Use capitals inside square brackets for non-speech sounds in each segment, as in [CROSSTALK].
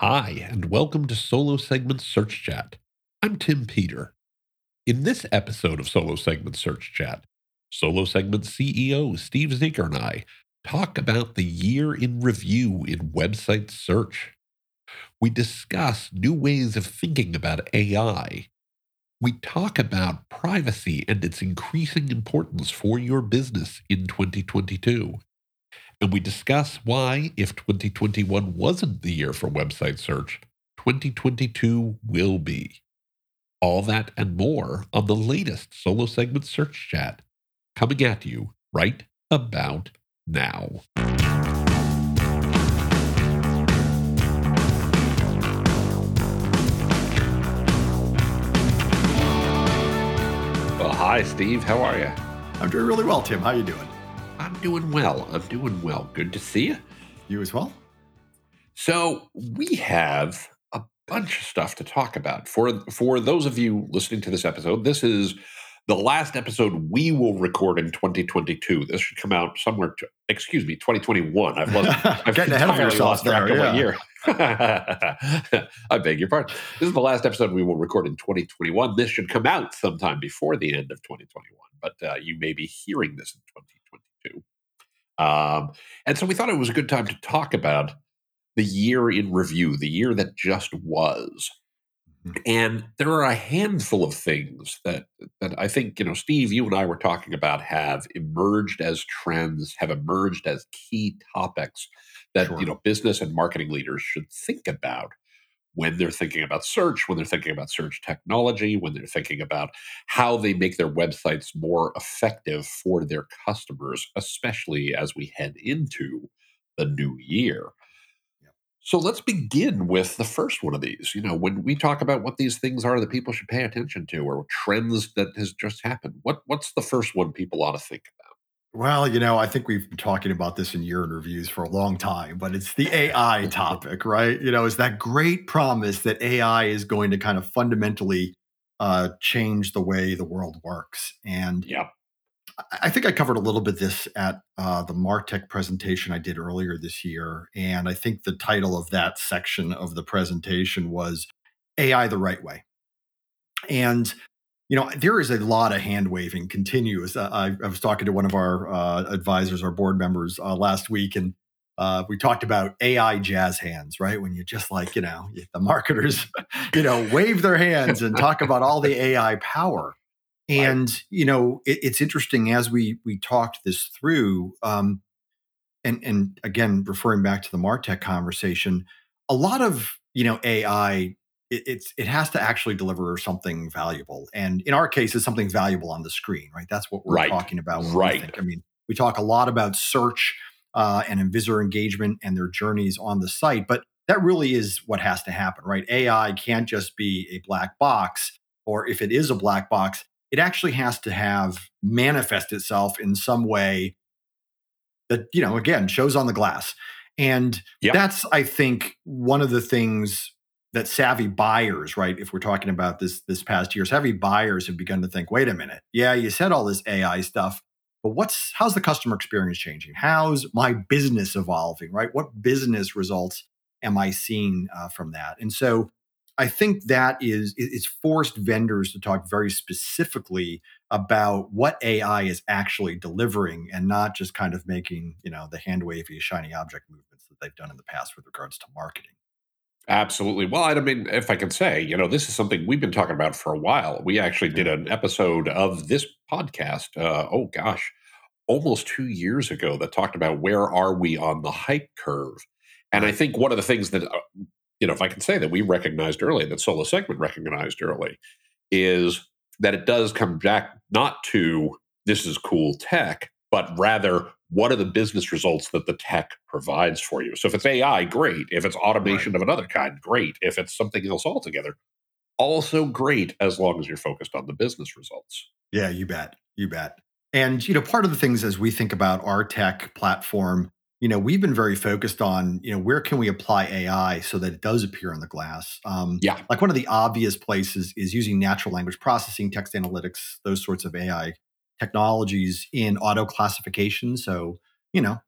Hi, and welcome to Solo Segment Search Chat. I'm Tim Peter. In this episode of Solo Segment Search Chat, Solo Segment CEO Steve Zakur and I talk about the year in review in website search. We discuss new ways of thinking about AI. We talk about privacy and its increasing importance for your business in 2022. And we discuss why, if 2021 wasn't the year for website search, 2022 will be. All that and more on the latest solo segment search chat coming at you right about now. Well, hi, Steve. How are you? I'm doing really well, Tim. How are you doing? I'm doing well. I'm doing well. Good to see you. You as well? So we have a bunch of stuff to talk about. For for those of you listening to this episode, this is the last episode we will record in 2022. This should come out somewhere. To, excuse me, 2021. I've lost. [LAUGHS] I've Getting ahead of yourself there, yeah. year. [LAUGHS] I beg your pardon. This is the last episode we will record in 2021. This should come out sometime before the end of 2021, but uh, you may be hearing this in 2022. Um, and so we thought it was a good time to talk about the year in review, the year that just was. Mhm. And there are a handful of things that that I think, you know, Steve, you and I were talking about have emerged as trends, have emerged as key topics that, Sure. you know, business and marketing leaders should think about when they're thinking about search, when they're thinking about search technology, when they're thinking about how they make their websites more effective for their customers, especially as we head into the new year. So let's begin with the first one of these. You know, when we talk about what these things are that people should pay attention to or trends that has just happened, what what's the first one people ought to think about? Well, you know, I think we've been talking about this in year in reviews for a long time, but it's the AI topic, right? You know, is that great promise that AI is going to kind of fundamentally uh, change the way the world works. And Yeah. I- I think I covered a little bit this at uh, the Martech presentation I did earlier this year. And I think the title of that section of the presentation was AI the Right Way. And you know, there is a lot of hand waving continuous. Uh, I, I was talking to one of our uh, advisors, our board members uh, last week, and uh, we talked about AI jazz hands, right? When you just like, you know, the marketers, [LAUGHS] you know, wave their hands and talk about all the AI power. And you know, it, it's interesting as we we talked this through, um, and and again, referring back to the Martech conversation, a lot of you know AI it, it's it has to actually deliver something valuable and in our case it's something valuable on the screen right that's what we're Right. talking about Right. i mean we talk a lot about search uh, and visitor engagement and their journeys on the site but that really is what has to happen right ai can't just be a black box or if it is a black box it actually has to have manifest itself in some way that you know again shows on the glass and Yep. that's i think one of the things that savvy buyers right if we're talking about this this past year savvy buyers have begun to think wait a minute. Yeah you said all this ai stuff but what's how's the customer experience changing? How's my business evolving? Right? What business results am i seeing uh, from that? And so i think that is it's forced vendors to talk very specifically about what ai is actually delivering and not just kind of making you know the hand wavy shiny object movements that they've done in the past with regards to marketing Absolutely. Well, I mean, if I can say, you know, this is something we've been talking about for a while. We actually did an episode of this podcast, uh, oh gosh, almost two years ago that talked about where are we on the hype curve. And I think one of the things that, uh, you know, if I can say that we recognized early, that Solo Segment recognized early, is that it does come back not to this is cool tech, but rather what are the business results that the tech provides for you? So if it's AI, great. If it's automation of another kind, great. If it's something else altogether, also great as long as you're focused on the business results. Yeah, you bet. You bet. And you know, part of the things as we think about our tech platform, you know, we've been very focused on, you know, where can we apply AI so that it does appear on the glass? Um, Yeah. like one of the obvious places is using natural language processing, text analytics, those sorts of AI technologies in auto classification. So, you know,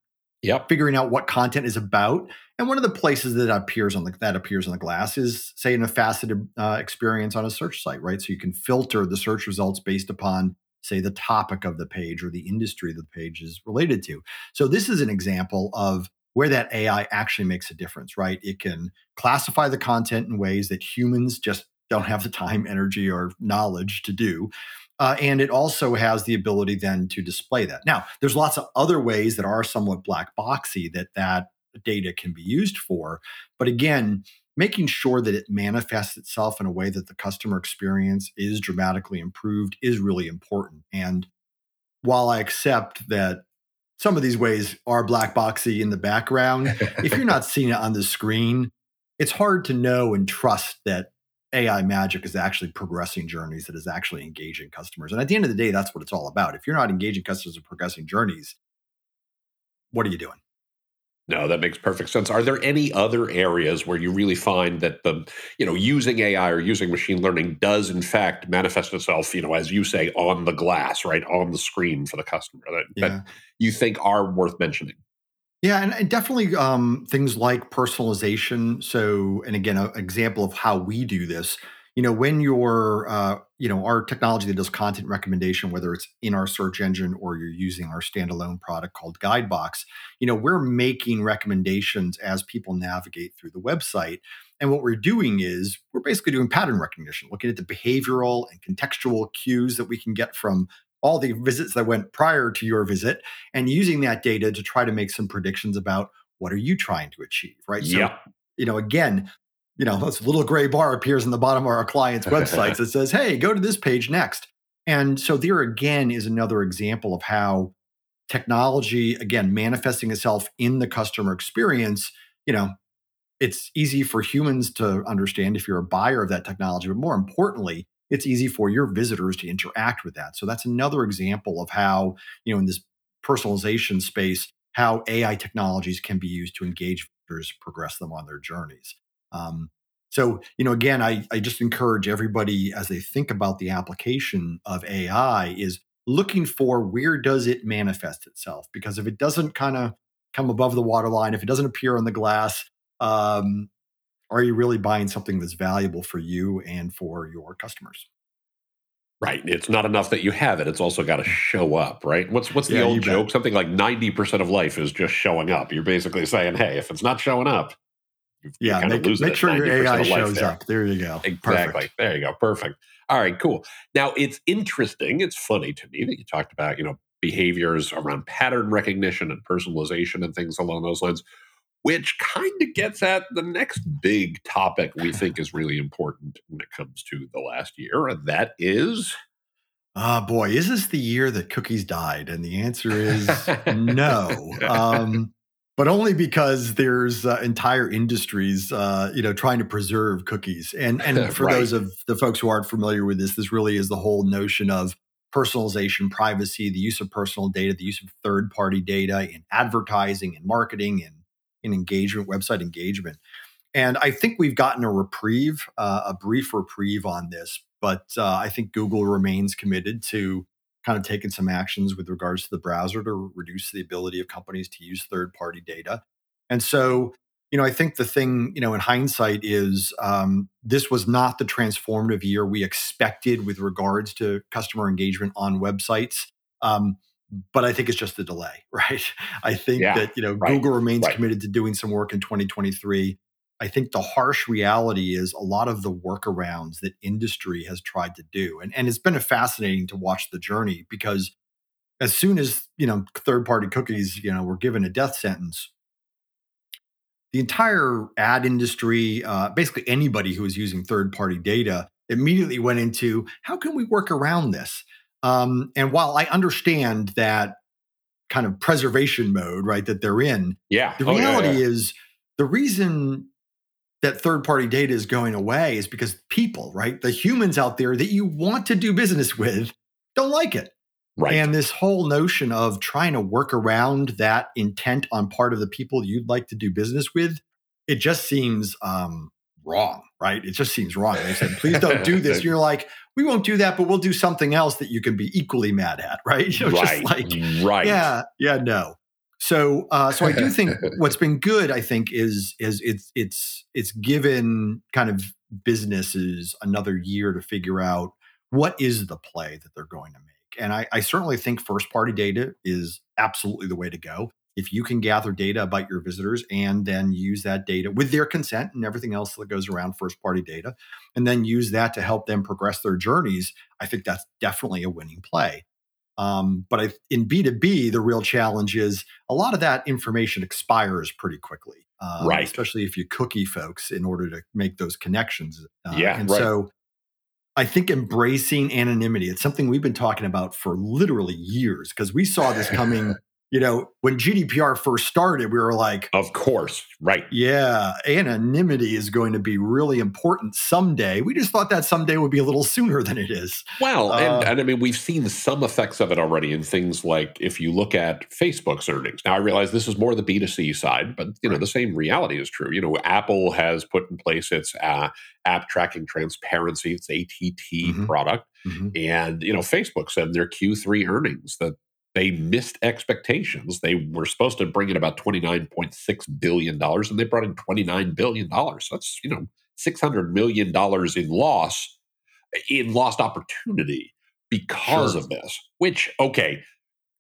Yep. figuring out what content is about. And one of the places that appears on the that appears on the glass is, say, in a faceted uh, experience on a search site, right? So you can filter the search results based upon, say, the topic of the page or the industry that the page is related to. So this is an example of where that AI actually makes a difference, right? It can classify the content in ways that humans just don't have the time, energy, or knowledge to do. Uh, and it also has the ability then to display that. Now, there's lots of other ways that are somewhat black boxy that that data can be used for. But again, making sure that it manifests itself in a way that the customer experience is dramatically improved is really important. And while I accept that some of these ways are black boxy in the background, if you're [LAUGHS] not seeing it on the screen, it's hard to know and trust that AI magic is actually progressing journeys that is actually engaging customers. And at the end of the day, that's what it's all about. If you're not engaging customers and progressing journeys, what are you doing? No, that makes perfect sense. Are there any other areas where you really find that the, you know, using AI or using machine learning does in fact manifest itself, you know, as you say, on the glass, right, on the screen for the customer that, yeah. that you think are worth mentioning? Yeah, and, and definitely um, things like personalization. So, and again, an example of how we do this. You know, when you're, uh, you know, our technology that does content recommendation, whether it's in our search engine or you're using our standalone product called Guidebox, you know, we're making recommendations as people navigate through the website. And what we're doing is we're basically doing pattern recognition, looking at the behavioral and contextual cues that we can get from all the visits that went prior to your visit and using that data to try to make some predictions about what are you trying to achieve, right? So, yeah. you know, again, you know, this little gray bar appears in the bottom of our clients' websites that says, hey, go to this page next. And so there again is another example of how technology, again, manifesting itself in the customer experience, you know, it's easy for humans to understand if you're a buyer of that technology, but more importantly, it's easy for your visitors to interact with that. So that's another example of how, you know, in this personalization space, how AI technologies can be used to engage visitors, progress them on their journeys. Um, so, you know, again, I, I just encourage everybody as they think about the application of AI is looking for where does it manifest itself? Because if it doesn't kind of come above the waterline, if it doesn't appear on the glass, um, are you really buying something that's valuable for you and for your customers? Right. It's not enough that you have it. It's also got to mm. show up, right? What's what's the yeah, old joke? Bet. Something like 90% of life is just showing up. You're basically saying, hey, if it's not showing up, yeah, make, make sure your AI shows there. up. There you go. Exactly. Perfect. There you go. Perfect. All right, cool. Now it's interesting. It's funny to me that you talked about, you know, behaviors around pattern recognition and personalization and things along those lines which kind of gets at the next big topic we think is really important when it comes to the last year, and that is. Ah, uh, boy, is this the year that cookies died? And the answer is [LAUGHS] no. Um, but only because there's uh, entire industries, uh, you know, trying to preserve cookies. And and [LAUGHS] for right. those of the folks who aren't familiar with this, this really is the whole notion of personalization, privacy, the use of personal data, the use of third-party data in advertising and marketing and in engagement, website engagement. And I think we've gotten a reprieve, uh, a brief reprieve on this, but uh, I think Google remains committed to kind of taking some actions with regards to the browser to reduce the ability of companies to use third party data. And so, you know, I think the thing, you know, in hindsight is um, this was not the transformative year we expected with regards to customer engagement on websites. Um, but I think it's just a delay, [LAUGHS] right? I think yeah, that you know right, Google remains right. committed to doing some work in 2023. I think the harsh reality is a lot of the workarounds that industry has tried to do, and and it's been fascinating to watch the journey because as soon as you know third party cookies, you know, were given a death sentence, the entire ad industry, uh, basically anybody who was using third party data, immediately went into how can we work around this um, and while I understand that kind of preservation mode, right, that they're in, yeah, the reality oh, yeah, yeah. is the reason that third party data is going away is because people, right, the humans out there that you want to do business with don't like it. Right. And this whole notion of trying to work around that intent on part of the people you'd like to do business with, it just seems um, wrong, right? It just seems wrong. They said, please don't do [LAUGHS] this. You're like, we won't do that, but we'll do something else that you can be equally mad at, [LAUGHS] right? You know, right. like, right. Yeah, yeah, no. So, uh, so I do think [LAUGHS] what's been good, I think, is is it's it's it's given kind of businesses another year to figure out what is the play that they're going to make. And I, I certainly think first party data is absolutely the way to go. If you can gather data about your visitors and then use that data with their consent and everything else that goes around first party data, and then use that to help them progress their journeys, I think that's definitely a winning play. Um, but I, in B2B, the real challenge is a lot of that information expires pretty quickly. Um, right. Especially if you cookie folks in order to make those connections. Uh, yeah. And right. so I think embracing anonymity, it's something we've been talking about for literally years because we saw this coming [LAUGHS] you know, when GDPR first started, we were like, Of course, right. Yeah, anonymity is going to be really important someday. We just thought that someday would be a little sooner than it is. Well, uh, and, and, I mean, we've seen some effects of it already in things like if you look at Facebook's earnings. Now, I realize this is more the B2C side, but, you know, the same reality is true. You know, Apple has put in place its uh, app tracking transparency, its ATT mm-hmm. product. Mm-hmm. And, you know, Facebook said in their Q3 earnings that they missed expectations. They were supposed to bring in about $29.6 billion, and they brought in $29 billion. So that's, you know, $600 million in loss, in lost opportunity because sure. of this, which, okay,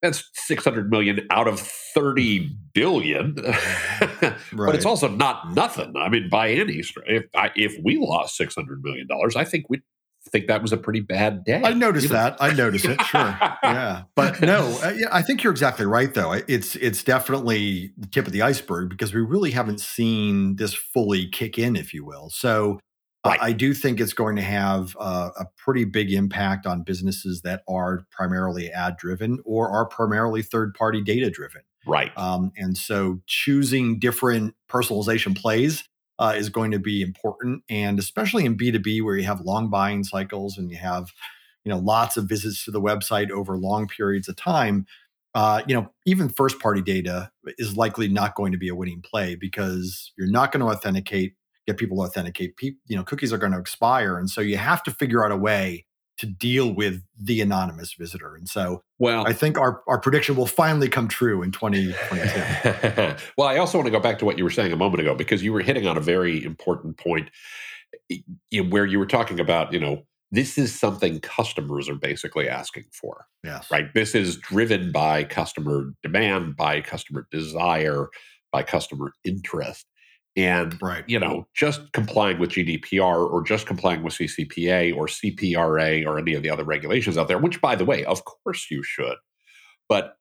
that's 600 million out of 30 billion right. [LAUGHS] but it's also not nothing i mean by any if I, if we lost 600 million dollars i think we'd think that was a pretty bad day. I noticed you know? that. I noticed it. Sure. [LAUGHS] yeah. But no, uh, yeah, I think you're exactly right though. It's it's definitely the tip of the iceberg because we really haven't seen this fully kick in if you will. So right. I do think it's going to have uh, a pretty big impact on businesses that are primarily ad driven or are primarily third party data driven. Right. Um, and so choosing different personalization plays uh, is going to be important. And especially in B2B, where you have long buying cycles and you have, you know, lots of visits to the website over long periods of time, uh, you know, even first party data is likely not going to be a winning play because you're not going to authenticate, get people to authenticate. Pe- you know, cookies are going to expire. And so you have to figure out a way to deal with the anonymous visitor. And so well, I think our, our prediction will finally come true in 2022. [LAUGHS] well, I also want to go back to what you were saying a moment ago, because you were hitting on a very important point where you were talking about, you know, this is something customers are basically asking for. Yes. Right. This is driven by customer demand, by customer desire, by customer interest. And right. you know, just complying with GDPR or just complying with CCPA or CPRA or any of the other regulations out there, which by the way, of course you should. But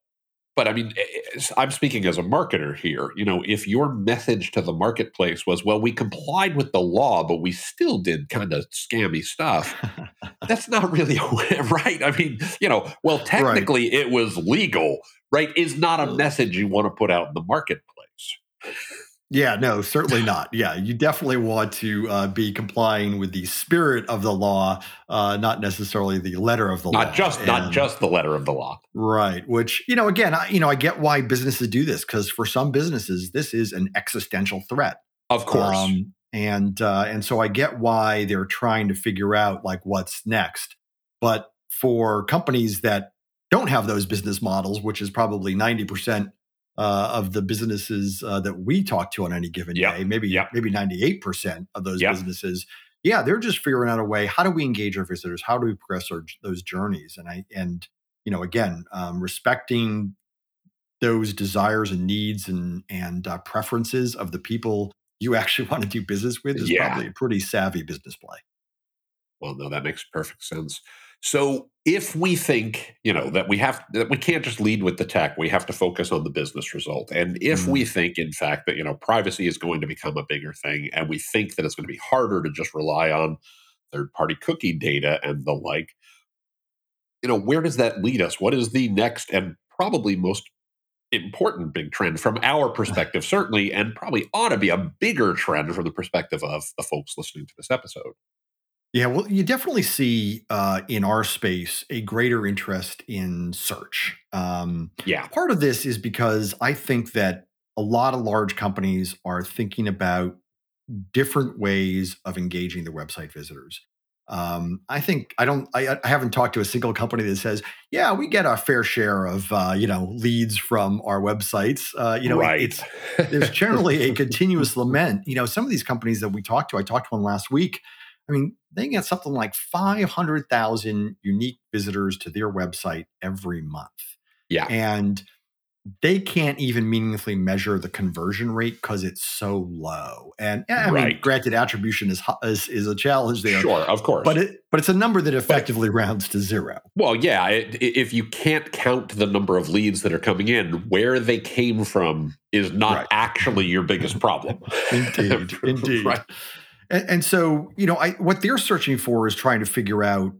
but I mean, eh, eh, I'm speaking as a marketer here. You know, if your message to the marketplace was, well, we complied with the law, but we still did kind of scammy stuff, [LAUGHS] that's not really [LAUGHS] right. I mean, you know, well, technically right. it was legal, right? Is not a message you want to put out in the marketplace. Yeah, no, certainly not. [LAUGHS] Yeah, you definitely want to uh, be complying with the spirit of the law, uh, not necessarily the letter of the not law. Just, and, not just the letter of the law. Right. Which you know, again, I, you know, I get why businesses do this because for some businesses, this is an existential threat. Of course. Um, and uh, and so I get why they're trying to figure out like what's next. But for companies that don't have those business models, which is probably ninety percent uh, of the businesses uh, that we talk to on any given yep. day, maybe yep. maybe 98% of those yep. businesses, yeah, they're just figuring out a way. How do we engage our visitors? How do we progress our, those journeys? And I and you know again, um, respecting those desires and needs and and uh, preferences of the people you [LAUGHS] actually want to do business with is yeah. probably a pretty savvy business play. Well, no, that makes perfect sense. So if we think, you know, that we have that we can't just lead with the tech, we have to focus on the business result. And if mm. we think, in fact, that you know, privacy is going to become a bigger thing, and we think that it's going to be harder to just rely on third-party cookie data and the like, you know, where does that lead us? What is the next and probably most important big trend from our [LAUGHS] perspective, certainly, and probably ought to be a bigger trend from the perspective of the folks listening to this episode? Yeah, well, you definitely see uh, in our space a greater interest in search. Um, yeah. Part of this is because I think that a lot of large companies are thinking about different ways of engaging their website visitors. Um, I think I don't. I, I, haven't talked to a single company that says, "Yeah, we get our fair share of uh, you know leads from our websites." Uh, you know, right. it's there's generally a [LAUGHS] continuous lament. You know, some of these companies that we talked to, I talked to one last week. I mean, they get something like five hundred thousand unique visitors to their website every month. Yeah, and they can't even meaningfully measure the conversion rate because it's so low. And eh, I right. mean, granted, attribution is, is, is a challenge there. Sure, of course, but it but it's a number that effectively but, rounds to zero. Well, yeah, it, if you can't count the number of leads that are coming in, where they came from is not right. actually your biggest problem. indeed, [LAUGHS] indeed. Right. And, and so, you know, I, what they're searching for is trying to figure out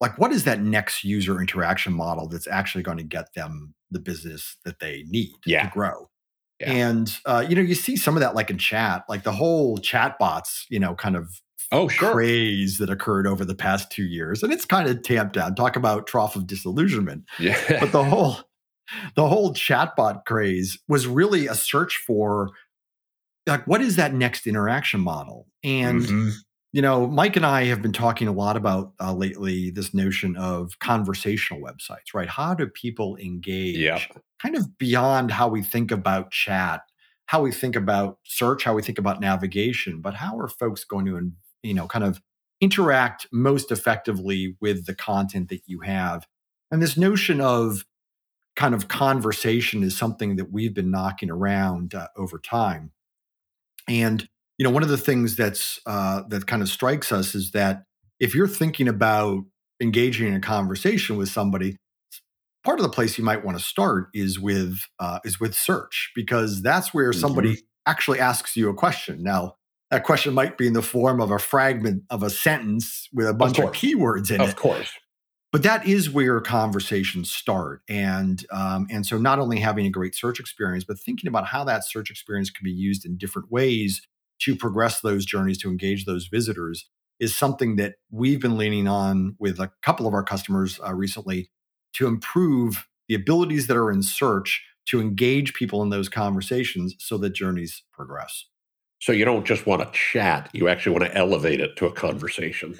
like what is that next user interaction model that's actually going to get them the business that they need yeah. to grow yeah. and uh, you know you see some of that like in chat like the whole chat bots you know kind of oh sure. craze that occurred over the past two years and it's kind of tamped down talk about trough of disillusionment yeah but the whole the whole chatbot craze was really a search for like what is that next interaction model and mm-hmm you know, Mike and I have been talking a lot about uh, lately this notion of conversational websites, right? How do people engage yep. kind of beyond how we think about chat, how we think about search, how we think about navigation, but how are folks going to, you know, kind of interact most effectively with the content that you have? And this notion of kind of conversation is something that we've been knocking around uh, over time. And you know, one of the things that's uh, that kind of strikes us is that if you're thinking about engaging in a conversation with somebody, part of the place you might want to start is with uh, is with search because that's where somebody mm-hmm. actually asks you a question. Now, that question might be in the form of a fragment of a sentence with a bunch of, of keywords in of it. Of course. But that is where conversations start, and um, and so not only having a great search experience, but thinking about how that search experience can be used in different ways to progress those journeys to engage those visitors is something that we've been leaning on with a couple of our customers uh, recently to improve the abilities that are in search to engage people in those conversations so that journeys progress. So you don't just want to chat, you actually want to elevate it to a conversation.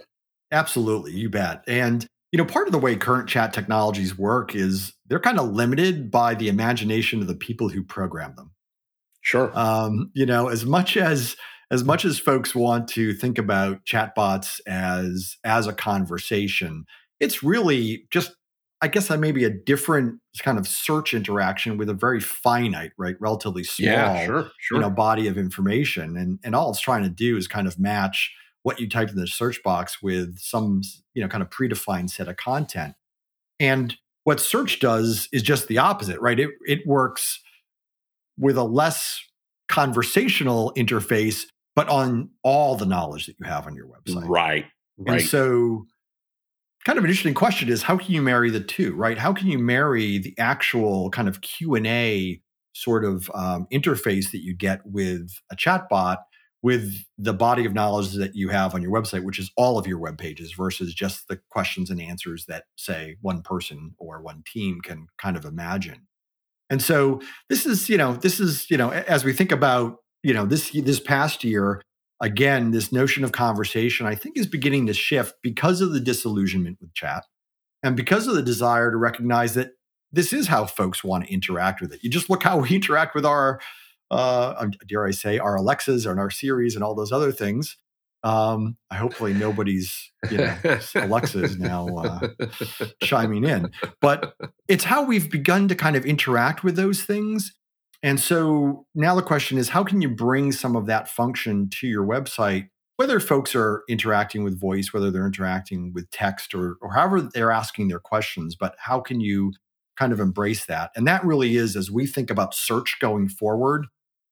Absolutely, you bet. And you know, part of the way current chat technologies work is they're kind of limited by the imagination of the people who program them. Sure. Um, you know, as much as as much as folks want to think about chatbots as as a conversation, it's really just I guess that may be a different kind of search interaction with a very finite, right, relatively small, yeah, sure, sure. you know, body of information, and and all it's trying to do is kind of match what you typed in the search box with some, you know, kind of predefined set of content. And what search does is just the opposite, right? It it works with a less conversational interface, but on all the knowledge that you have on your website. Right. Right. And so kind of an interesting question is how can you marry the two, right? How can you marry the actual kind of Q&A sort of um, interface that you get with a chatbot with the body of knowledge that you have on your website, which is all of your web pages versus just the questions and answers that say one person or one team can kind of imagine. And so this is, you know, this is, you know, as we think about, you know, this this past year, again, this notion of conversation, I think is beginning to shift because of the disillusionment with chat and because of the desire to recognize that this is how folks want to interact with it. You just look how we interact with our uh, dare I say, our Alexas and our Siris and all those other things. Um, hopefully nobody's you know Alexa is now uh, chiming in, but it's how we've begun to kind of interact with those things. And so now the question is, how can you bring some of that function to your website? Whether folks are interacting with voice, whether they're interacting with text, or, or however they're asking their questions, but how can you kind of embrace that? And that really is, as we think about search going forward,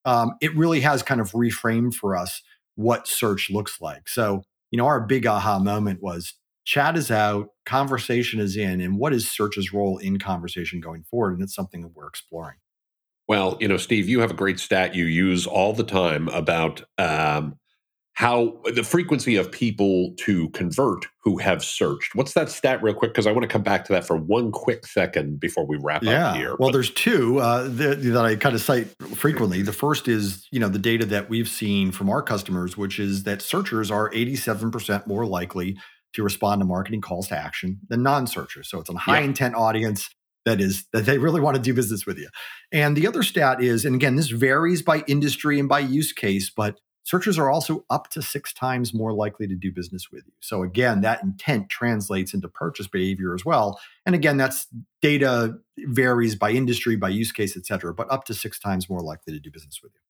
um, it really has kind of reframed for us what search looks like. So, you know, our big aha moment was chat is out, conversation is in, and what is search's role in conversation going forward? And it's something that we're exploring. Well, you know, Steve, you have a great stat you use all the time about um, how the frequency of people to convert who have searched. What's that stat, real quick? Because I want to come back to that for one quick second before we wrap yeah. up here. Well, but, there's two uh, that, that I kind of cite frequently. The first is you know the data that we've seen from our customers, which is that searchers are 87% more likely to respond to marketing calls to action than non-searchers. So it's a high intent audience that is that they really want to do business with you. And the other stat is, and again, this varies by industry and by use case, but searchers are also up to six times more likely to do business with you. So again, that intent translates into purchase behavior as well. And again, that's data varies by industry, by use case, et cetera, but up to six times more likely to do business with you.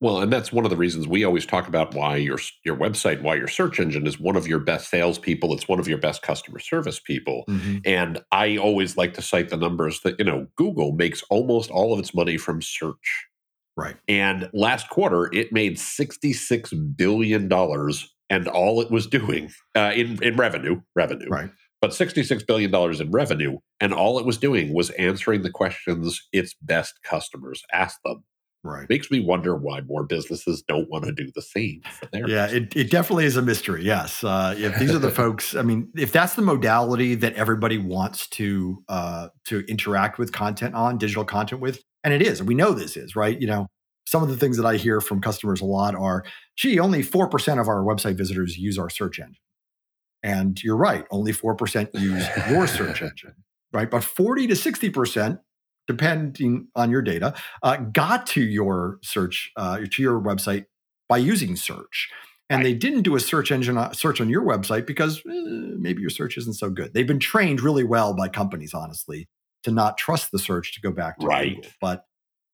Well, and that's one of the reasons we always talk about why your your website, why your search engine is one of your best salespeople. It's one of your best customer service people. Mm-hmm. And I always like to cite the numbers that you know Google makes almost all of its money from search. Right. And last quarter, it made sixty six billion dollars, and all it was doing uh, in in revenue, revenue. Right. But sixty six billion dollars in revenue, and all it was doing was answering the questions its best customers asked them. Right. Makes me wonder why more businesses don't want to do the same for their Yeah, it, it definitely is a mystery. Yes. Uh, if these are the [LAUGHS] folks, I mean, if that's the modality that everybody wants to uh, to interact with content on, digital content with, and it is, we know this is, right? You know, some of the things that I hear from customers a lot are, gee, only 4% of our website visitors use our search engine. And you're right, only 4% use your search [LAUGHS] engine, right? But 40 to 60% depending on your data, uh, got to your search uh, to your website by using search. And right. they didn't do a search engine uh, search on your website because eh, maybe your search isn't so good. They've been trained really well by companies, honestly, to not trust the search to go back to right. Google. But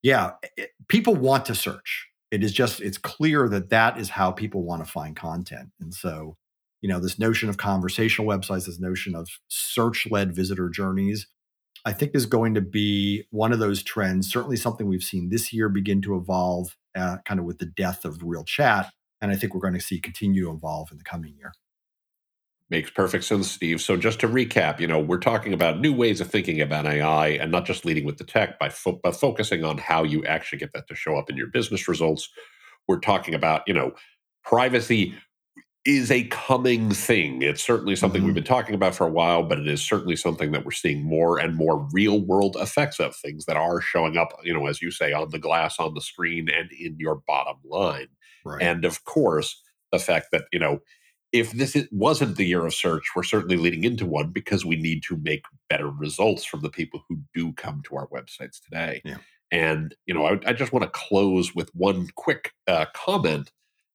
yeah, it, people want to search. It is just it's clear that that is how people want to find content, and so you know this notion of conversational websites, this notion of search-led visitor journeys I think is going to be one of those trends, certainly something we've seen this year begin to evolve uh, kind of with the death of real chat. And I think we're going to see continue to evolve in the coming year. Makes perfect sense, Steve. So just to recap, you know, we're talking about new ways of thinking about AI and not just leading with the tech, by fo- but focusing on how you actually get that to show up in your business results. We're talking about, you know, privacy is a coming thing. It's certainly something mm-hmm. we've been talking about for a while, but it is certainly something that we're seeing more and more real world effects of things that are showing up, you know, as you say, on the glass, on the screen, and in your bottom line. Right. And of course, the fact that, you know, if this wasn't the year of search, we're certainly leading into one because we need to make better results from the people who do come to our websites today. Yeah. And, you know, I, I just want to close with one quick uh, comment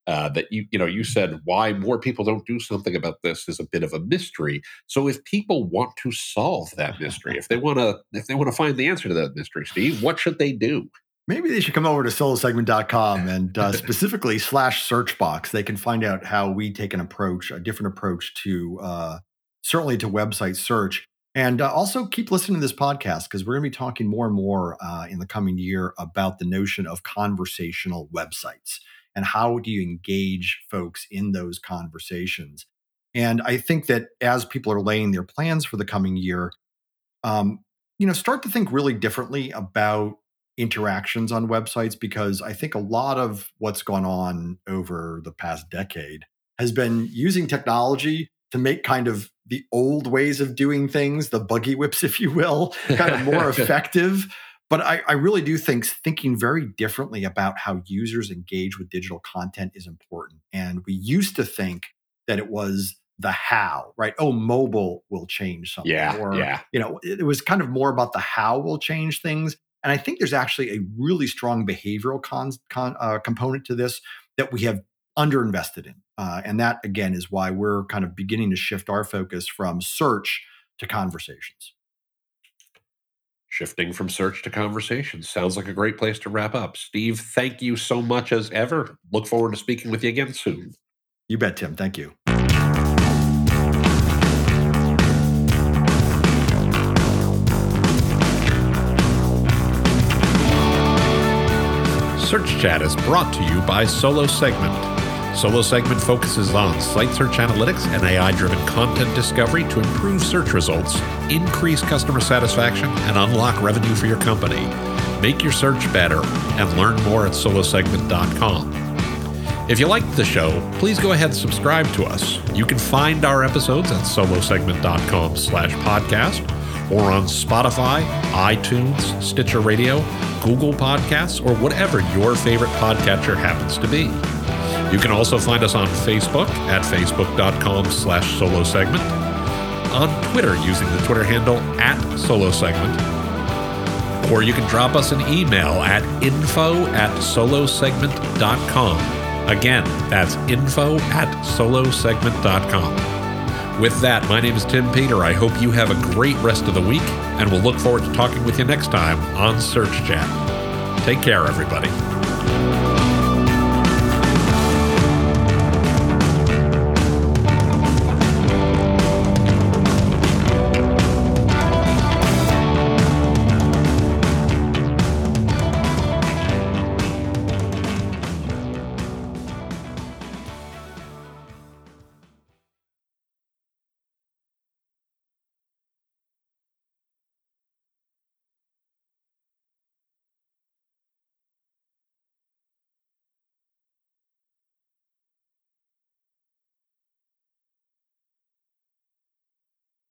uh, that you you know you said why more people don't do something about this is a bit of a mystery. So if people want to solve that mystery, if they want to if they want to find the answer to that mystery, Steve, what should they do? Maybe they should come over to solosegment.com [LAUGHS] and uh, specifically slash search box. They can find out how we take an approach, a different approach to uh, certainly to website search. And uh, also keep listening to this podcast because we're going to be talking more and more uh, in the coming year about the notion of conversational websites and how do you engage folks in those conversations and i think that as people are laying their plans for the coming year um, you know start to think really differently about interactions on websites because i think a lot of what's gone on over the past decade has been using technology to make kind of the old ways of doing things the buggy [LAUGHS] whips if you will kind of more [LAUGHS] effective but I, I, really do think thinking very differently about how users engage with digital content is important. And we used to think that it was the how, right? Oh, mobile will change something. Yeah. Or, yeah. you know, it, it was kind of more about the how will change things. And I think there's actually a really strong behavioral con, con, uh, component to this that we have underinvested in. Uh, and that, again, is why we're kind of beginning to shift our focus from search to conversations. Shifting from search to conversation sounds like a great place to wrap up. Steve, thank you so much as ever. Look forward to speaking with you again soon. You bet, Tim. Thank you. Search Chat is brought to you by Solo Segment. Solo Segment focuses on site search analytics and AI driven content discovery to improve search results, increase customer satisfaction, and unlock revenue for your company. Make your search better and learn more at solosegment.com. If you liked the show, please go ahead and subscribe to us. You can find our episodes at solosegment.com slash podcast or on Spotify, iTunes, Stitcher Radio, Google Podcasts, or whatever your favorite podcatcher happens to be. You can also find us on Facebook at facebook.com slash solo segment, on Twitter using the Twitter handle at solo segment, or you can drop us an email at info at solosegment.com. Again, that's info at solosegment.com. With that, my name is Tim Peter. I hope you have a great rest of the week, and we'll look forward to talking with you next time on Search Chat. Take care, everybody.